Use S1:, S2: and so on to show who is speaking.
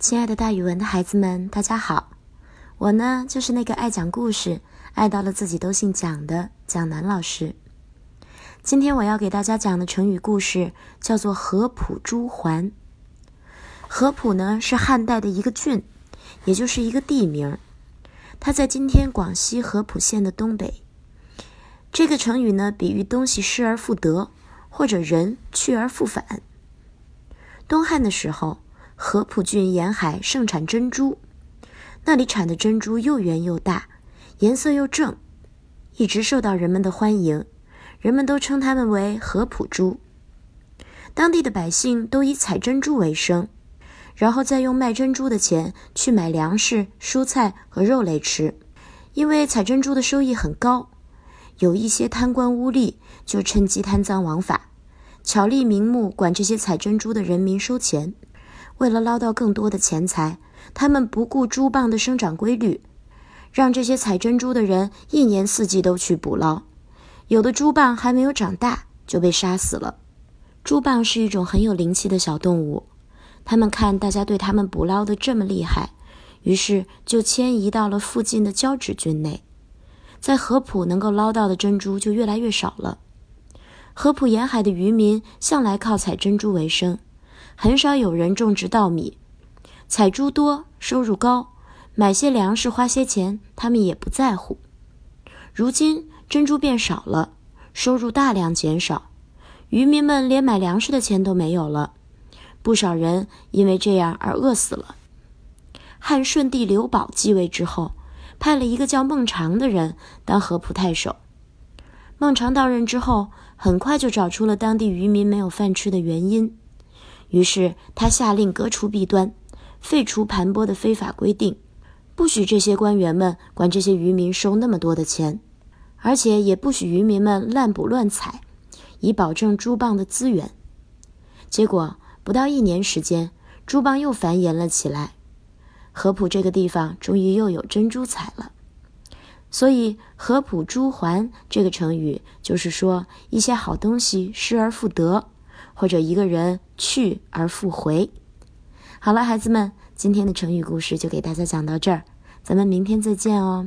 S1: 亲爱的，大语文的孩子们，大家好！我呢，就是那个爱讲故事、爱到了自己都姓蒋的蒋楠老师。今天我要给大家讲的成语故事叫做“合浦珠还”。合浦呢，是汉代的一个郡，也就是一个地名，它在今天广西合浦县的东北。这个成语呢，比喻东西失而复得，或者人去而复返。东汉的时候。合浦郡沿海盛产珍珠，那里产的珍珠又圆又大，颜色又正，一直受到人们的欢迎。人们都称它们为合浦珠。当地的百姓都以采珍珠为生，然后再用卖珍珠的钱去买粮食、蔬菜和肉类吃。因为采珍珠的收益很高，有一些贪官污吏就趁机贪赃枉法，巧立名目管这些采珍珠的人民收钱。为了捞到更多的钱财，他们不顾珠蚌的生长规律，让这些采珍珠的人一年四季都去捕捞。有的珠蚌还没有长大就被杀死了。珠蚌是一种很有灵气的小动物，他们看大家对他们捕捞的这么厉害，于是就迁移到了附近的交趾郡内。在合浦能够捞到的珍珠就越来越少了。合浦沿海的渔民向来靠采珍珠为生。很少有人种植稻米，采珠多，收入高，买些粮食花些钱，他们也不在乎。如今珍珠变少了，收入大量减少，渔民们连买粮食的钱都没有了，不少人因为这样而饿死了。汉顺帝刘保继位之后，派了一个叫孟尝的人当合浦太守。孟尝到任之后，很快就找出了当地渔民没有饭吃的原因。于是他下令革除弊端，废除盘剥的非法规定，不许这些官员们管这些渔民收那么多的钱，而且也不许渔民们滥捕乱采，以保证珠蚌的资源。结果不到一年时间，珠蚌又繁衍了起来，合浦这个地方终于又有珍珠采了。所以“合浦珠还”这个成语就是说一些好东西失而复得。或者一个人去而复回。好了，孩子们，今天的成语故事就给大家讲到这儿，咱们明天再见哦。